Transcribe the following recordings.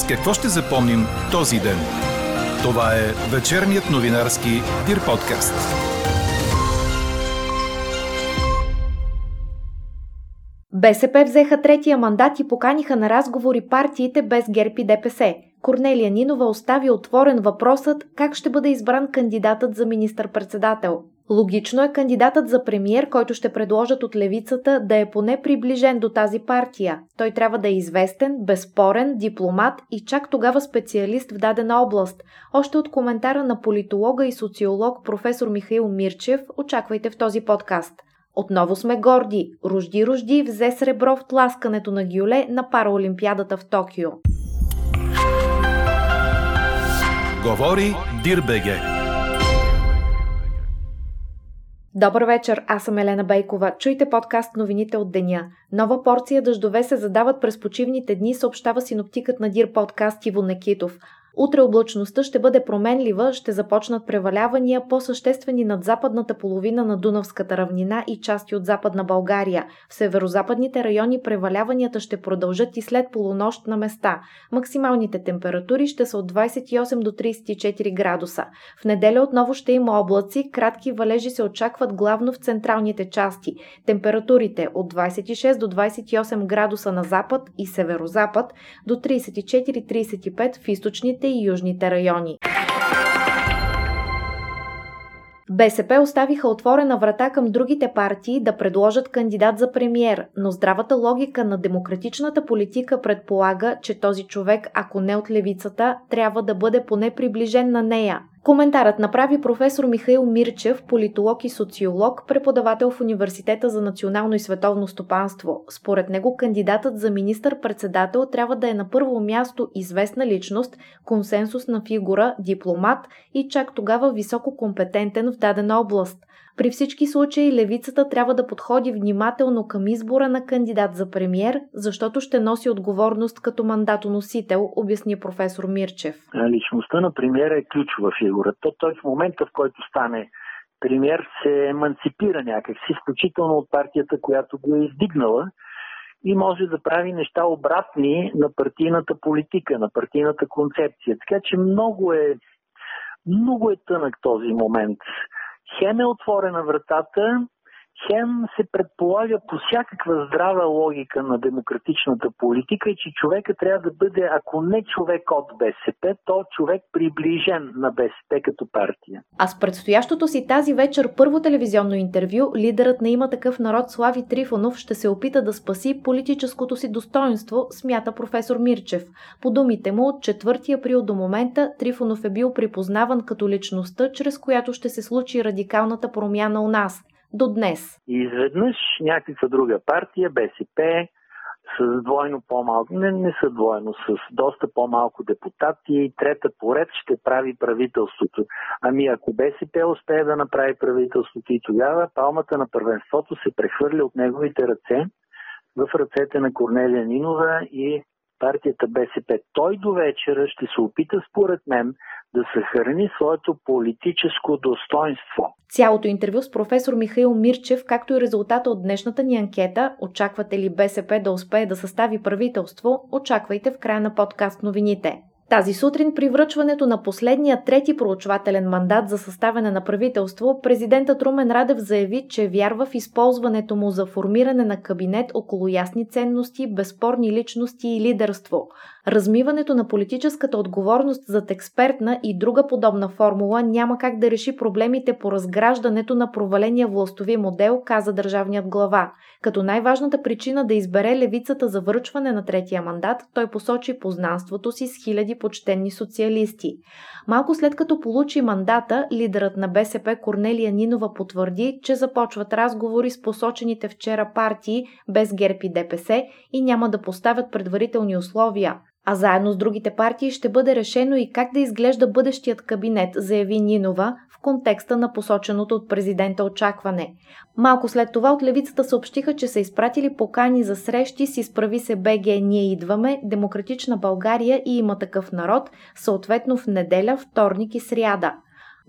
С какво ще запомним този ден? Това е вечерният новинарски Дир подкаст. БСП взеха третия мандат и поканиха на разговори партиите без ГЕРБ и ДПС. Корнелия Нинова остави отворен въпросът как ще бъде избран кандидатът за министър-председател. Логично е кандидатът за премиер, който ще предложат от левицата, да е поне приближен до тази партия. Той трябва да е известен, безспорен, дипломат и чак тогава специалист в дадена област. Още от коментара на политолога и социолог професор Михаил Мирчев очаквайте в този подкаст. Отново сме горди. Рожди Рожди взе сребро в тласкането на Гюле на Параолимпиадата в Токио. Говори Дирбеге. Добър вечер, аз съм Елена Бейкова. Чуйте подкаст новините от деня. Нова порция дъждове се задават през почивните дни, съобщава синоптикът на Дир подкаст Иво Некитов. Утре облачността ще бъде променлива, ще започнат превалявания по-съществени над западната половина на Дунавската равнина и части от западна България. В северо-западните райони преваляванията ще продължат и след полунощ на места. Максималните температури ще са от 28 до 34 градуса. В неделя отново ще има облаци, кратки валежи се очакват главно в централните части. Температурите от 26 до 28 градуса на запад и северо-запад, до 34-35 в източните северните и южните райони. БСП оставиха отворена врата към другите партии да предложат кандидат за премиер, но здравата логика на демократичната политика предполага, че този човек, ако не от левицата, трябва да бъде поне приближен на нея. Коментарът направи професор Михаил Мирчев, политолог и социолог, преподавател в Университета за национално и световно стопанство. Според него кандидатът за министър-председател трябва да е на първо място известна личност, консенсусна фигура, дипломат и чак тогава високо компетентен в дадена област. При всички случаи левицата трябва да подходи внимателно към избора на кандидат за премьер, защото ще носи отговорност като мандатоносител, обясни професор Мирчев. Личността на премьера е ключова фигура. То той в момента, в който стане премьер, се еманципира някакси, изключително от партията, която го е издигнала и може да прави неща обратни на партийната политика, на партийната концепция. Така че много е, много е тънък този момент хем е отворена вратата, хем се предполага по всякаква здрава логика на демократичната политика и че човека трябва да бъде, ако не човек от БСП, то човек приближен на БСП като партия. А с предстоящото си тази вечер първо телевизионно интервю, лидерът на има такъв народ Слави Трифонов ще се опита да спаси политическото си достоинство, смята професор Мирчев. По думите му, от 4 април до момента Трифонов е бил припознаван като личността, чрез която ще се случи радикалната промяна у нас – до днес. И изведнъж някаква друга партия, БСП, с двойно по-малко, не, не са двойно, с доста по-малко депутати и трета поред ще прави правителството. Ами ако БСП успее да направи правителството и тогава палмата на първенството се прехвърля от неговите ръце в ръцете на Корнелия Нинова и партията БСП. Той до вечера ще се опита, според мен, да съхрани своето политическо достоинство. Цялото интервю с професор Михаил Мирчев, както и резултата от днешната ни анкета, очаквате ли БСП да успее да състави правителство, очаквайте в края на подкаст новините. Тази сутрин при връчването на последния трети проучвателен мандат за съставяне на правителство, президентът Румен Радев заяви, че вярва в използването му за формиране на кабинет около ясни ценности, безспорни личности и лидерство. Размиването на политическата отговорност зад експертна и друга подобна формула няма как да реши проблемите по разграждането на проваления властови модел, каза държавният глава. Като най-важната причина да избере левицата за връчване на третия мандат, той посочи познанството си с хиляди почтенни социалисти. Малко след като получи мандата, лидерът на БСП Корнелия Нинова потвърди, че започват разговори с посочените вчера партии без ГЕРБ и ДПС и няма да поставят предварителни условия. А заедно с другите партии ще бъде решено и как да изглежда бъдещият кабинет, заяви Нинова в контекста на посоченото от президента очакване. Малко след това от левицата съобщиха, че са изпратили покани за срещи с изправи се БГ Ние идваме, Демократична България и има такъв народ, съответно в неделя, вторник и сряда.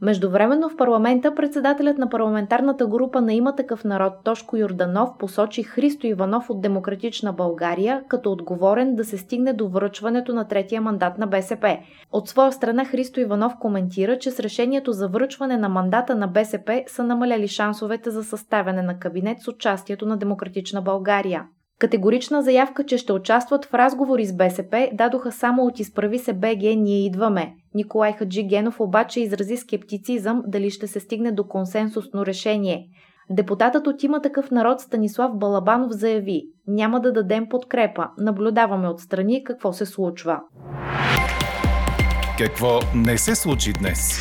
Междувременно в парламента председателят на парламентарната група на има такъв народ Тошко Юрданов посочи Христо Иванов от Демократична България като отговорен да се стигне до връчването на третия мандат на БСП. От своя страна Христо Иванов коментира, че с решението за връчване на мандата на БСП са намаляли шансовете за съставяне на кабинет с участието на Демократична България. Категорична заявка, че ще участват в разговори с БСП, дадоха само от изправи се БГ «Ние идваме». Николай Хаджигенов обаче изрази скептицизъм дали ще се стигне до консенсусно решение. Депутатът от има такъв народ Станислав Балабанов заяви «Няма да дадем подкрепа, наблюдаваме отстрани какво се случва». Какво не се случи днес?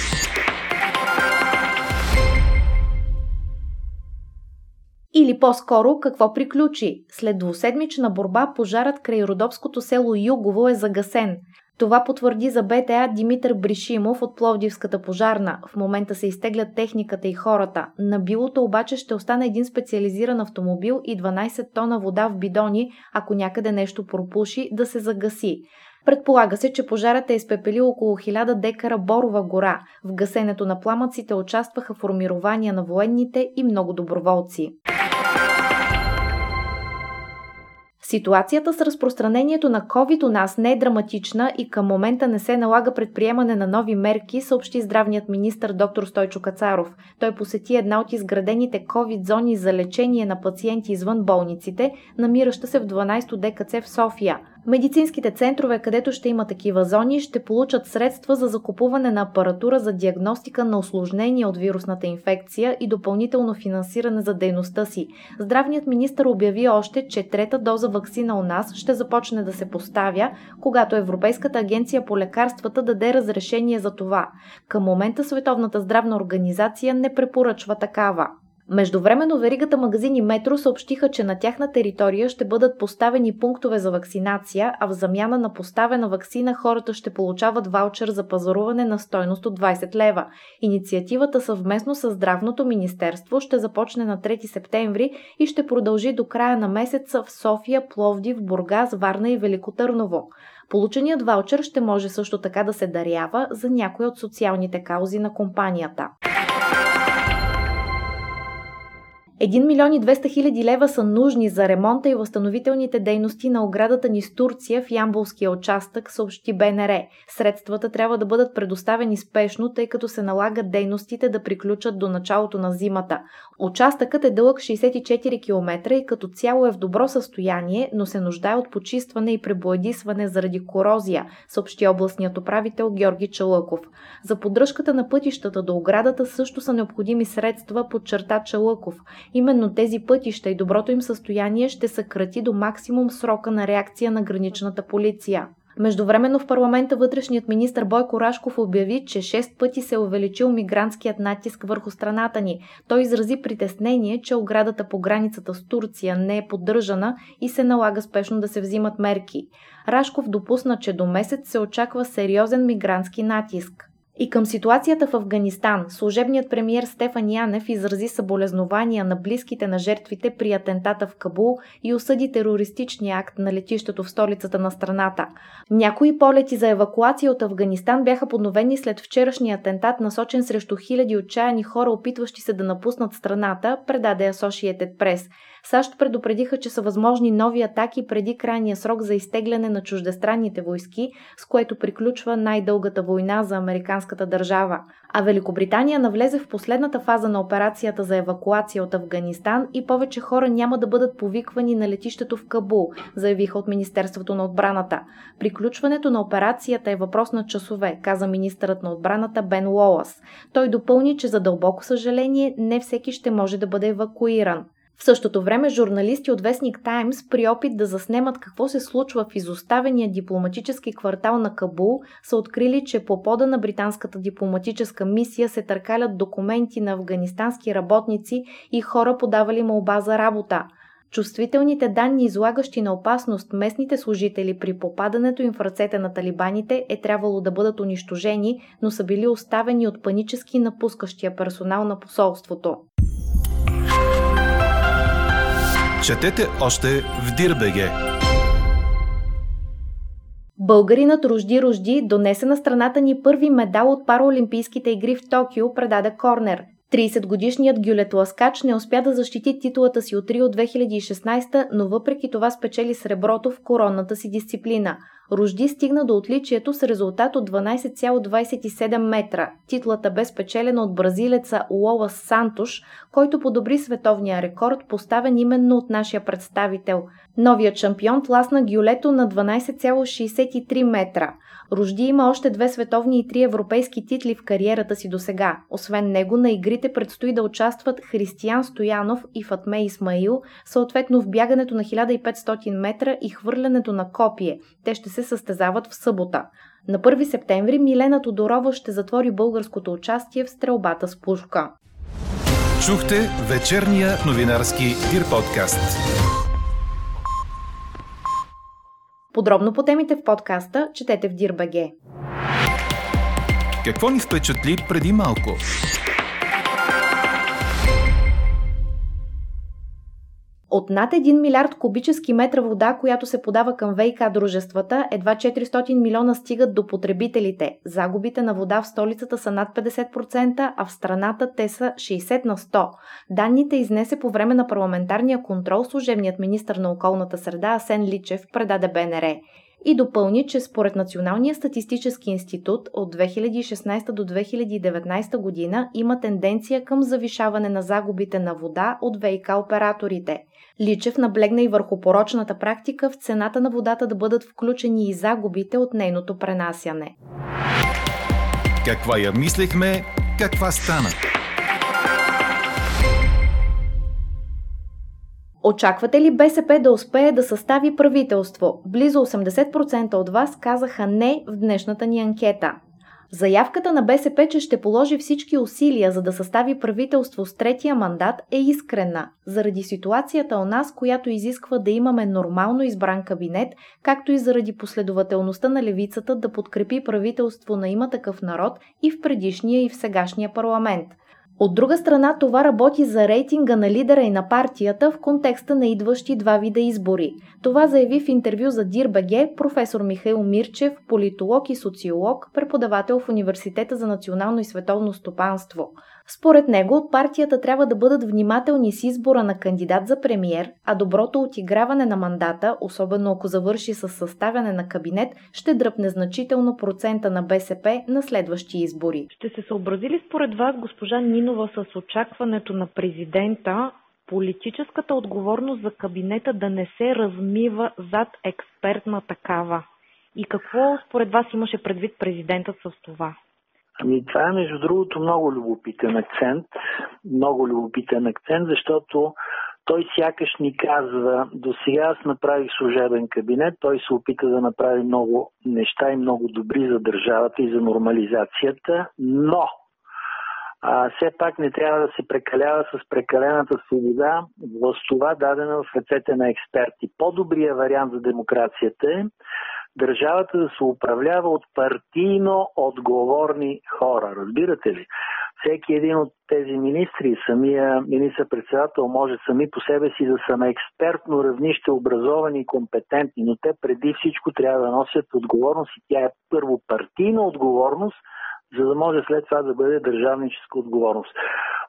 Или по-скоро какво приключи? След двуседмична борба пожарът край родопското село Югово е загасен. Това потвърди за БТА Димитър Бришимов от Пловдивската пожарна. В момента се изтеглят техниката и хората. На билото обаче ще остане един специализиран автомобил и 12 тона вода в бидони, ако някъде нещо пропуши, да се загаси. Предполага се, че пожарът е изпепелил около 1000 декара борова гора. В гасенето на пламъците участваха формирования на военните и много доброволци. Ситуацията с разпространението на COVID у нас не е драматична и към момента не се налага предприемане на нови мерки, съобщи здравният министр доктор Стойчо Кацаров. Той посети една от изградените COVID зони за лечение на пациенти извън болниците, намираща се в 12-то ДКЦ в София. Медицинските центрове, където ще има такива зони, ще получат средства за закупуване на апаратура за диагностика на осложнения от вирусната инфекция и допълнително финансиране за дейността си. Здравният министр обяви още, че трета доза вакцина у нас ще започне да се поставя, когато Европейската агенция по лекарствата даде разрешение за това. Към момента Световната здравна организация не препоръчва такава. Междувременно веригата магазини Метро съобщиха, че на тяхна територия ще бъдат поставени пунктове за вакцинация, а в замяна на поставена вакцина хората ще получават ваучер за пазаруване на стойност от 20 лева. Инициативата съвместно с Здравното министерство ще започне на 3 септември и ще продължи до края на месеца в София, Пловдив, Бургас, Варна и Велико Търново. Полученият ваучер ще може също така да се дарява за някои от социалните каузи на компанията. 1 милион и 200 хиляди лева са нужни за ремонта и възстановителните дейности на оградата ни с Турция в Ямбулския участък, съобщи БНР. Средствата трябва да бъдат предоставени спешно, тъй като се налагат дейностите да приключат до началото на зимата. Участъкът е дълъг 64 км и като цяло е в добро състояние, но се нуждае от почистване и пребоядисване заради корозия, съобщи областният управител Георги Чалъков. За поддръжката на пътищата до оградата също са необходими средства, подчерта Чалъков. Именно тези пътища и доброто им състояние ще съкрати до максимум срока на реакция на граничната полиция. Междувременно в парламента вътрешният министр Бойко Рашков обяви, че 6 пъти се е увеличил мигрантският натиск върху страната ни. Той изрази притеснение, че оградата по границата с Турция не е поддържана и се налага спешно да се взимат мерки. Рашков допусна, че до месец се очаква сериозен мигрантски натиск. И към ситуацията в Афганистан, служебният премьер Стефан Янев изрази съболезнования на близките на жертвите при атентата в Кабул и осъди терористичния акт на летището в столицата на страната. Някои полети за евакуация от Афганистан бяха подновени след вчерашния атентат, насочен срещу хиляди отчаяни хора, опитващи се да напуснат страната, предаде Associated Press. САЩ предупредиха, че са възможни нови атаки преди крайния срок за изтегляне на чуждестранните войски, с което приключва най-дългата война за американската държава. А Великобритания навлезе в последната фаза на операцията за евакуация от Афганистан и повече хора няма да бъдат повиквани на летището в Кабул, заявиха от Министерството на отбраната. Приключването на операцията е въпрос на часове, каза министърът на отбраната Бен Лоас. Той допълни, че за дълбоко съжаление не всеки ще може да бъде евакуиран. В същото време журналисти от вестник Таймс при опит да заснемат какво се случва в изоставения дипломатически квартал на Кабул са открили, че по пода на британската дипломатическа мисия се търкалят документи на афганистански работници и хора подавали молба за работа. Чувствителните данни, излагащи на опасност местните служители при попадането им в ръцете на талибаните, е трябвало да бъдат унищожени, но са били оставени от панически напускащия персонал на посолството. Четете още в Дирбеге. Българинът Рожди Рожди донесе на страната ни първи медал от параолимпийските игри в Токио, предаде Корнер. 30-годишният гюлетласкач не успя да защити титулата си от Рио 2016, но въпреки това спечели среброто в коронната си дисциплина. Рожди стигна до отличието с резултат от 12,27 метра. Титлата бе спечелена от бразилеца Лола Сантош, който подобри световния рекорд, поставен именно от нашия представител. Новият шампион тласна гюлето на 12,63 метра. Рожди има още две световни и три европейски титли в кариерата си до сега. Освен него на игрите предстои да участват Християн Стоянов и Фатме Исмаил, съответно в бягането на 1500 метра и хвърлянето на копие. Те ще се състезават в събота. На 1 септември Милена Тодорова ще затвори българското участие в стрелбата с пушка. Чухте вечерния новинарски Дир подкаст. Подробно по темите в подкаста четете в Дирбаге. Какво ни впечатли преди малко? От над 1 милиард кубически метра вода, която се подава към ВИК дружествата, едва 400 милиона стигат до потребителите. Загубите на вода в столицата са над 50%, а в страната те са 60 на 100. Данните изнесе по време на парламентарния контрол служебният министр на околната среда Асен Личев предаде БНР и допълни, че според Националния статистически институт от 2016 до 2019 година има тенденция към завишаване на загубите на вода от ВИК операторите. Личев наблегна и върху порочната практика в цената на водата да бъдат включени и загубите от нейното пренасяне. Каква я мислехме, каква стана? Очаквате ли БСП да успее да състави правителство? Близо 80% от вас казаха не в днешната ни анкета. Заявката на БСП, че ще положи всички усилия за да състави правителство с третия мандат е искрена, заради ситуацията у нас, която изисква да имаме нормално избран кабинет, както и заради последователността на левицата да подкрепи правителство на има такъв народ и в предишния и в сегашния парламент – от друга страна, това работи за рейтинга на лидера и на партията в контекста на идващи два вида избори. Това заяви в интервю за Дирбеге професор Михаил Мирчев, политолог и социолог, преподавател в Университета за национално и световно стопанство. Според него партията трябва да бъдат внимателни с избора на кандидат за премиер, а доброто отиграване на мандата, особено ако завърши с съставяне на кабинет, ще дръпне значително процента на БСП на следващи избори. Ще се съобрази ли според вас госпожа Нинова с очакването на президента политическата отговорност за кабинета да не се размива зад експертна такава? И какво според вас имаше предвид президентът с това? Ами това е между другото много любопитен акцент. Много любопитен акцент, защото той сякаш ни казва, до сега аз направих служебен кабинет, той се опита да направи много неща и много добри за държавата и за нормализацията, но а, все пак не трябва да се прекалява с прекалената свобода, властова дадена в ръцете на експерти. По-добрият вариант за демокрацията е държавата да се управлява от партийно отговорни хора. Разбирате ли? Всеки един от тези министри, самия министър-председател може сами по себе си да са на експертно равнище, образовани и компетентни, но те преди всичко трябва да носят отговорност и тя е първо партийна отговорност, за да може след това да бъде държавническа отговорност.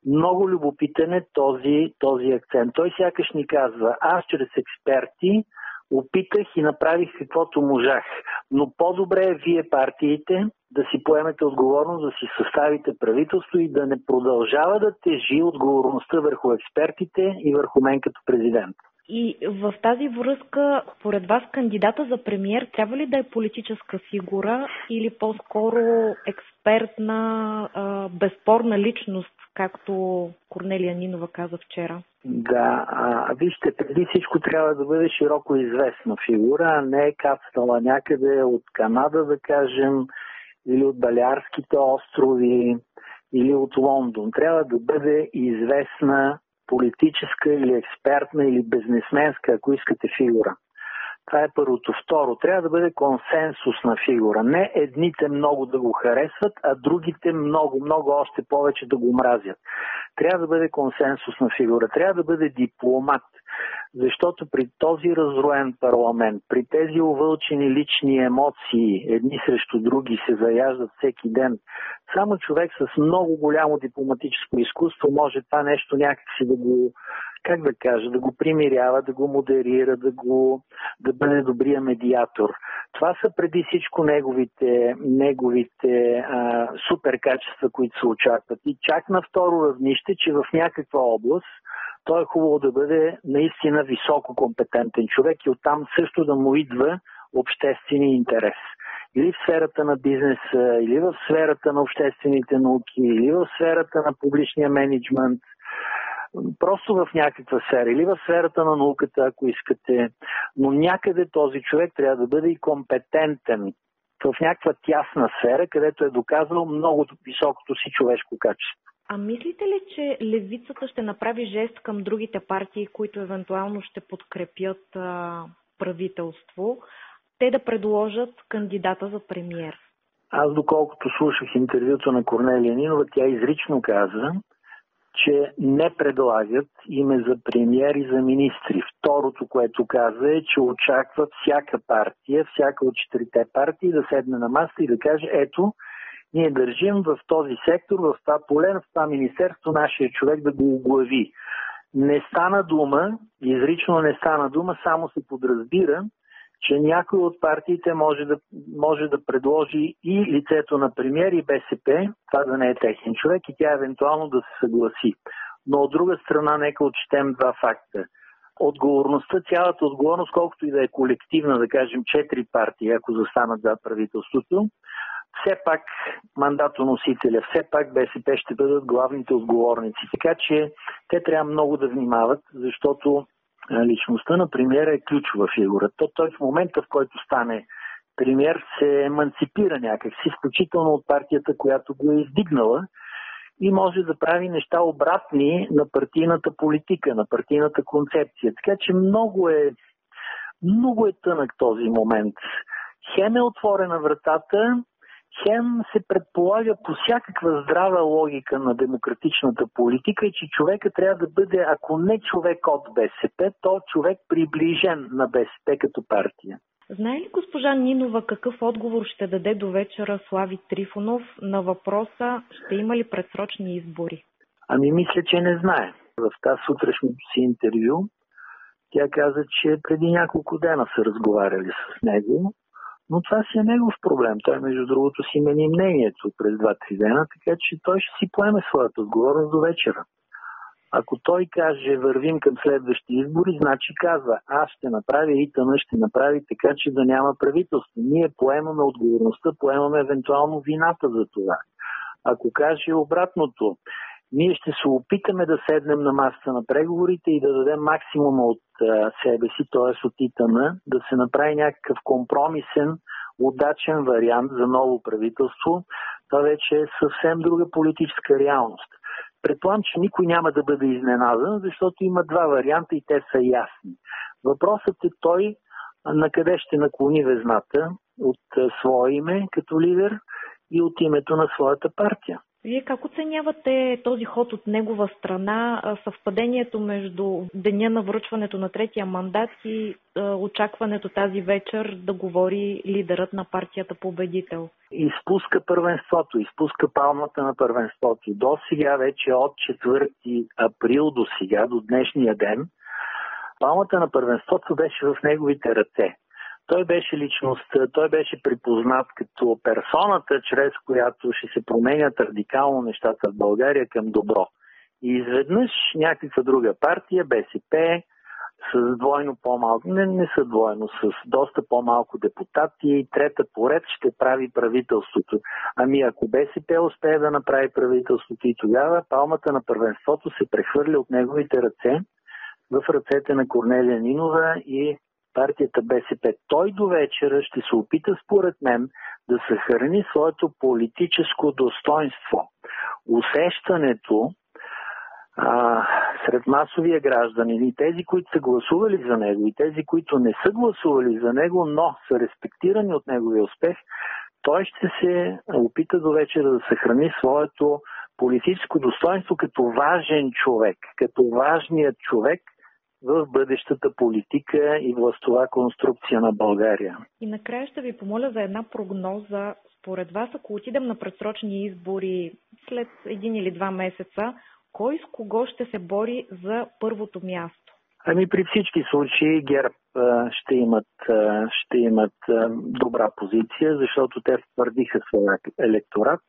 Много любопитен е този, този акцент. Той сякаш ни казва, аз чрез експерти опитах и направих каквото можах. Но по-добре е вие партиите да си поемете отговорност, да си съставите правителство и да не продължава да тежи отговорността върху експертите и върху мен като президент. И в тази връзка, поред вас, кандидата за премьер трябва ли да е политическа фигура или по-скоро експертна, безспорна личност, както Корнелия Нинова каза вчера? Да, а, вижте, преди всичко трябва да бъде широко известна фигура, а не е кацнала някъде от Канада, да кажем, или от Балярските острови, или от Лондон. Трябва да бъде известна политическа или експертна или бизнесменска, ако искате фигура. Това е първото. Второ, трябва да бъде консенсусна фигура. Не едните много да го харесват, а другите много, много още повече да го мразят. Трябва да бъде консенсусна фигура. Трябва да бъде дипломат. Защото при този разроен парламент, при тези увълчени лични емоции, едни срещу други се заяждат всеки ден, само човек с много голямо дипломатическо изкуство може това нещо някакси да го как да кажа, да го примирява, да го модерира, да, го, да бъде добрия медиатор. Това са преди всичко неговите, неговите а, супер качества, които се очакват. И чак на второ равнище, че в някаква област той е хубаво да бъде наистина високо компетентен човек и оттам също да му идва обществения интерес. Или в сферата на бизнеса, или в сферата на обществените науки, или в сферата на публичния менеджмент – просто в някаква сфера или в сферата на науката, ако искате, но някъде този човек трябва да бъде и компетентен в някаква тясна сфера, където е доказал много високото си човешко качество. А мислите ли, че левицата ще направи жест към другите партии, които евентуално ще подкрепят а, правителство, те да предложат кандидата за премьер? Аз доколкото слушах интервюто на Корнелия Нинова, тя изрично каза, че не предлагат име за премьер и за министри. Второто, което каза е, че очакват всяка партия, всяка от четирите партии да седне на масата и да каже, ето, ние държим в този сектор, в това поле, в това министерство, нашия човек да го оглави. Не стана дума, изрично не стана дума, само се подразбира, че някой от партиите може да, може да предложи и лицето на премьер и БСП, това да не е техен човек и тя евентуално да се съгласи. Но от друга страна, нека отчетем два факта. Отговорността, цялата отговорност, колкото и да е колективна, да кажем четири партии, ако застанат за правителството, все пак мандатоносителя, все пак БСП ще бъдат главните отговорници. Така че те трябва много да внимават, защото личността на премиера е ключова фигура. То, той в момента, в който стане премиер, се еманципира някакси, изключително от партията, която го е издигнала и може да прави неща обратни на партийната политика, на партийната концепция. Така че много е, много е тънък този момент. Хем е отворена вратата, хем се предполага по всякаква здрава логика на демократичната политика, че човека трябва да бъде, ако не човек от БСП, то човек приближен на БСП като партия. Знае ли госпожа Нинова какъв отговор ще даде до вечера Слави Трифонов на въпроса ще има ли предсрочни избори? Ами мисля, че не знае. В тази сутрешното си интервю тя каза, че преди няколко дена са разговаряли с него но това си е негов проблем. Той, между другото, си мени мнението през 2-3 дена, така че той ще си поеме своята отговорност до вечера. Ако той каже вървим към следващи избори, значи казва аз ще направя и тъна ще направи така, че да няма правителство. Ние поемаме отговорността, поемаме евентуално вината за това. Ако каже обратното, ние ще се опитаме да седнем на масата на преговорите и да дадем максимума от себе си, т.е. от ИТН, да се направи някакъв компромисен, удачен вариант за ново правителство. Това вече е съвсем друга политическа реалност. Предполагам, че никой няма да бъде изненадан, защото има два варианта и те са ясни. Въпросът е той на къде ще наклони везната от свое име като лидер и от името на своята партия. Вие как оценявате този ход от негова страна, съвпадението между деня на връчването на третия мандат и очакването тази вечер да говори лидерът на партията победител? Изпуска първенството, изпуска палмата на първенството. До сега вече от 4 април до сега, до днешния ден, палмата на първенството беше в неговите ръце. Той беше личност, той беше припознат като персоната, чрез която ще се променят радикално нещата в България към добро. И изведнъж някаква друга партия, БСП, с двойно по-малко, не, не са двойно, с доста по-малко депутати и трета поред ще прави правителството. Ами ако БСП успее да направи правителството и тогава палмата на първенството се прехвърля от неговите ръце в ръцете на Корнелия Нинова и партията БСП. Той до вечера ще се опита, според мен, да съхрани своето политическо достоинство. Усещането, а, сред масовия гражданин и тези, които са гласували за него и тези, които не са гласували за него, но са респектирани от неговия успех, той ще се опита до вечера да съхрани своето политическо достоинство като важен човек, като важният човек в бъдещата политика и властова конструкция на България. И накрая ще ви помоля за една прогноза. Според вас, ако отидем на предсрочни избори след един или два месеца, кой с кого ще се бори за първото място? Ами при всички случаи ГЕРБ ще имат, ще имат добра позиция, защото те втвърдиха своя електорат.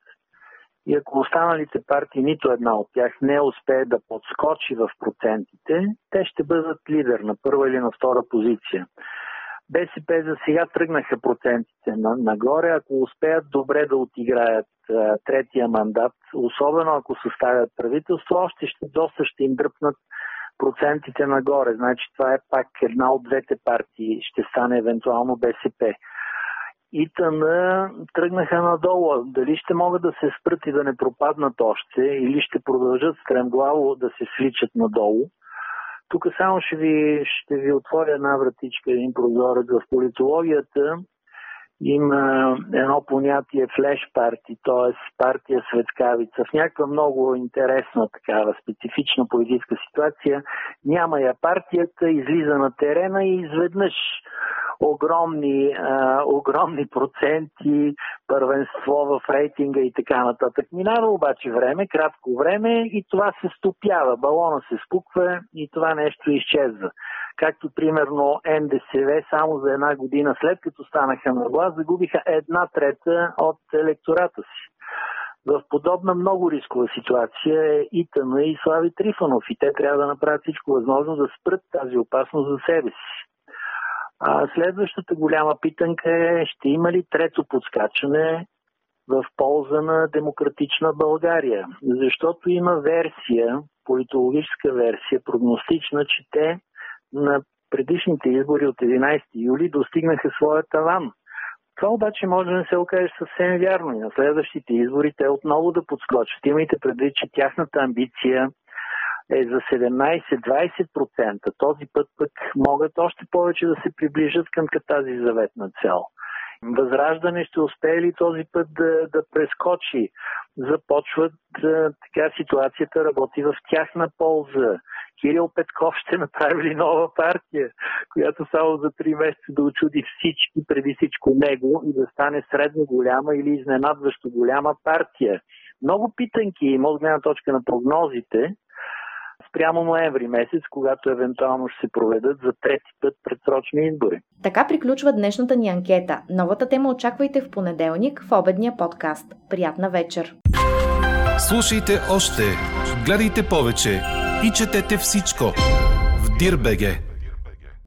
И ако останалите партии, нито една от тях не успее да подскочи в процентите, те ще бъдат лидер на първа или на втора позиция. БСП за сега тръгнаха процентите нагоре. Ако успеят добре да отиграят третия мандат, особено ако съставят правителство, още ще доста ще им дръпнат процентите нагоре. Значи това е пак една от двете партии, ще стане евентуално БСП. ИТН тръгнаха надолу. Дали ще могат да се спрат и да не пропаднат още, или ще продължат стремглаво да се свличат надолу. Тук само ще ви, ще ви отворя една вратичка, един прозорец в политологията. Има едно понятие флеш парти, т.е. партия светкавица. В някаква много интересна такава специфична политическа ситуация няма я партията, излиза на терена и изведнъж огромни, а, огромни проценти, първенство в рейтинга и така нататък. Минава обаче време, кратко време и това се стопява. Балона се спуква и това нещо изчезва. Както примерно НДСВ само за една година след като станаха на власт загубиха една трета от електората си. В подобна много рискова ситуация е ИТН и Слави Трифонов и те трябва да направят всичко възможно да спрат тази опасност за себе си. А следващата голяма питанка е, ще има ли трето подскачане в полза на демократична България? Защото има версия, политологическа версия, прогностична, че те на предишните избори от 11 юли достигнаха своя таван. Това обаче може да не се окаже съвсем вярно и на следващите избори те отново да подскочат. Имайте предвид, че тяхната амбиция е за 17-20%. Този път пък могат още повече да се приближат към тази заветна цел. Възраждане ще успее ли този път да, да прескочи? Започват така ситуацията работи в тяхна полза. Кирил Петков ще направи ли нова партия, която само за 3 месеца да очуди всички, преди всичко него и да стане средно голяма или изненадващо голяма партия. Много питанки има от гледна точка на прогнозите, спрямо ноември месец, когато евентуално ще се проведат за трети път предсрочни избори. Така приключва днешната ни анкета. Новата тема очаквайте в понеделник в обедния подкаст. Приятна вечер! Слушайте още, гледайте повече и четете всичко в Дирбеге.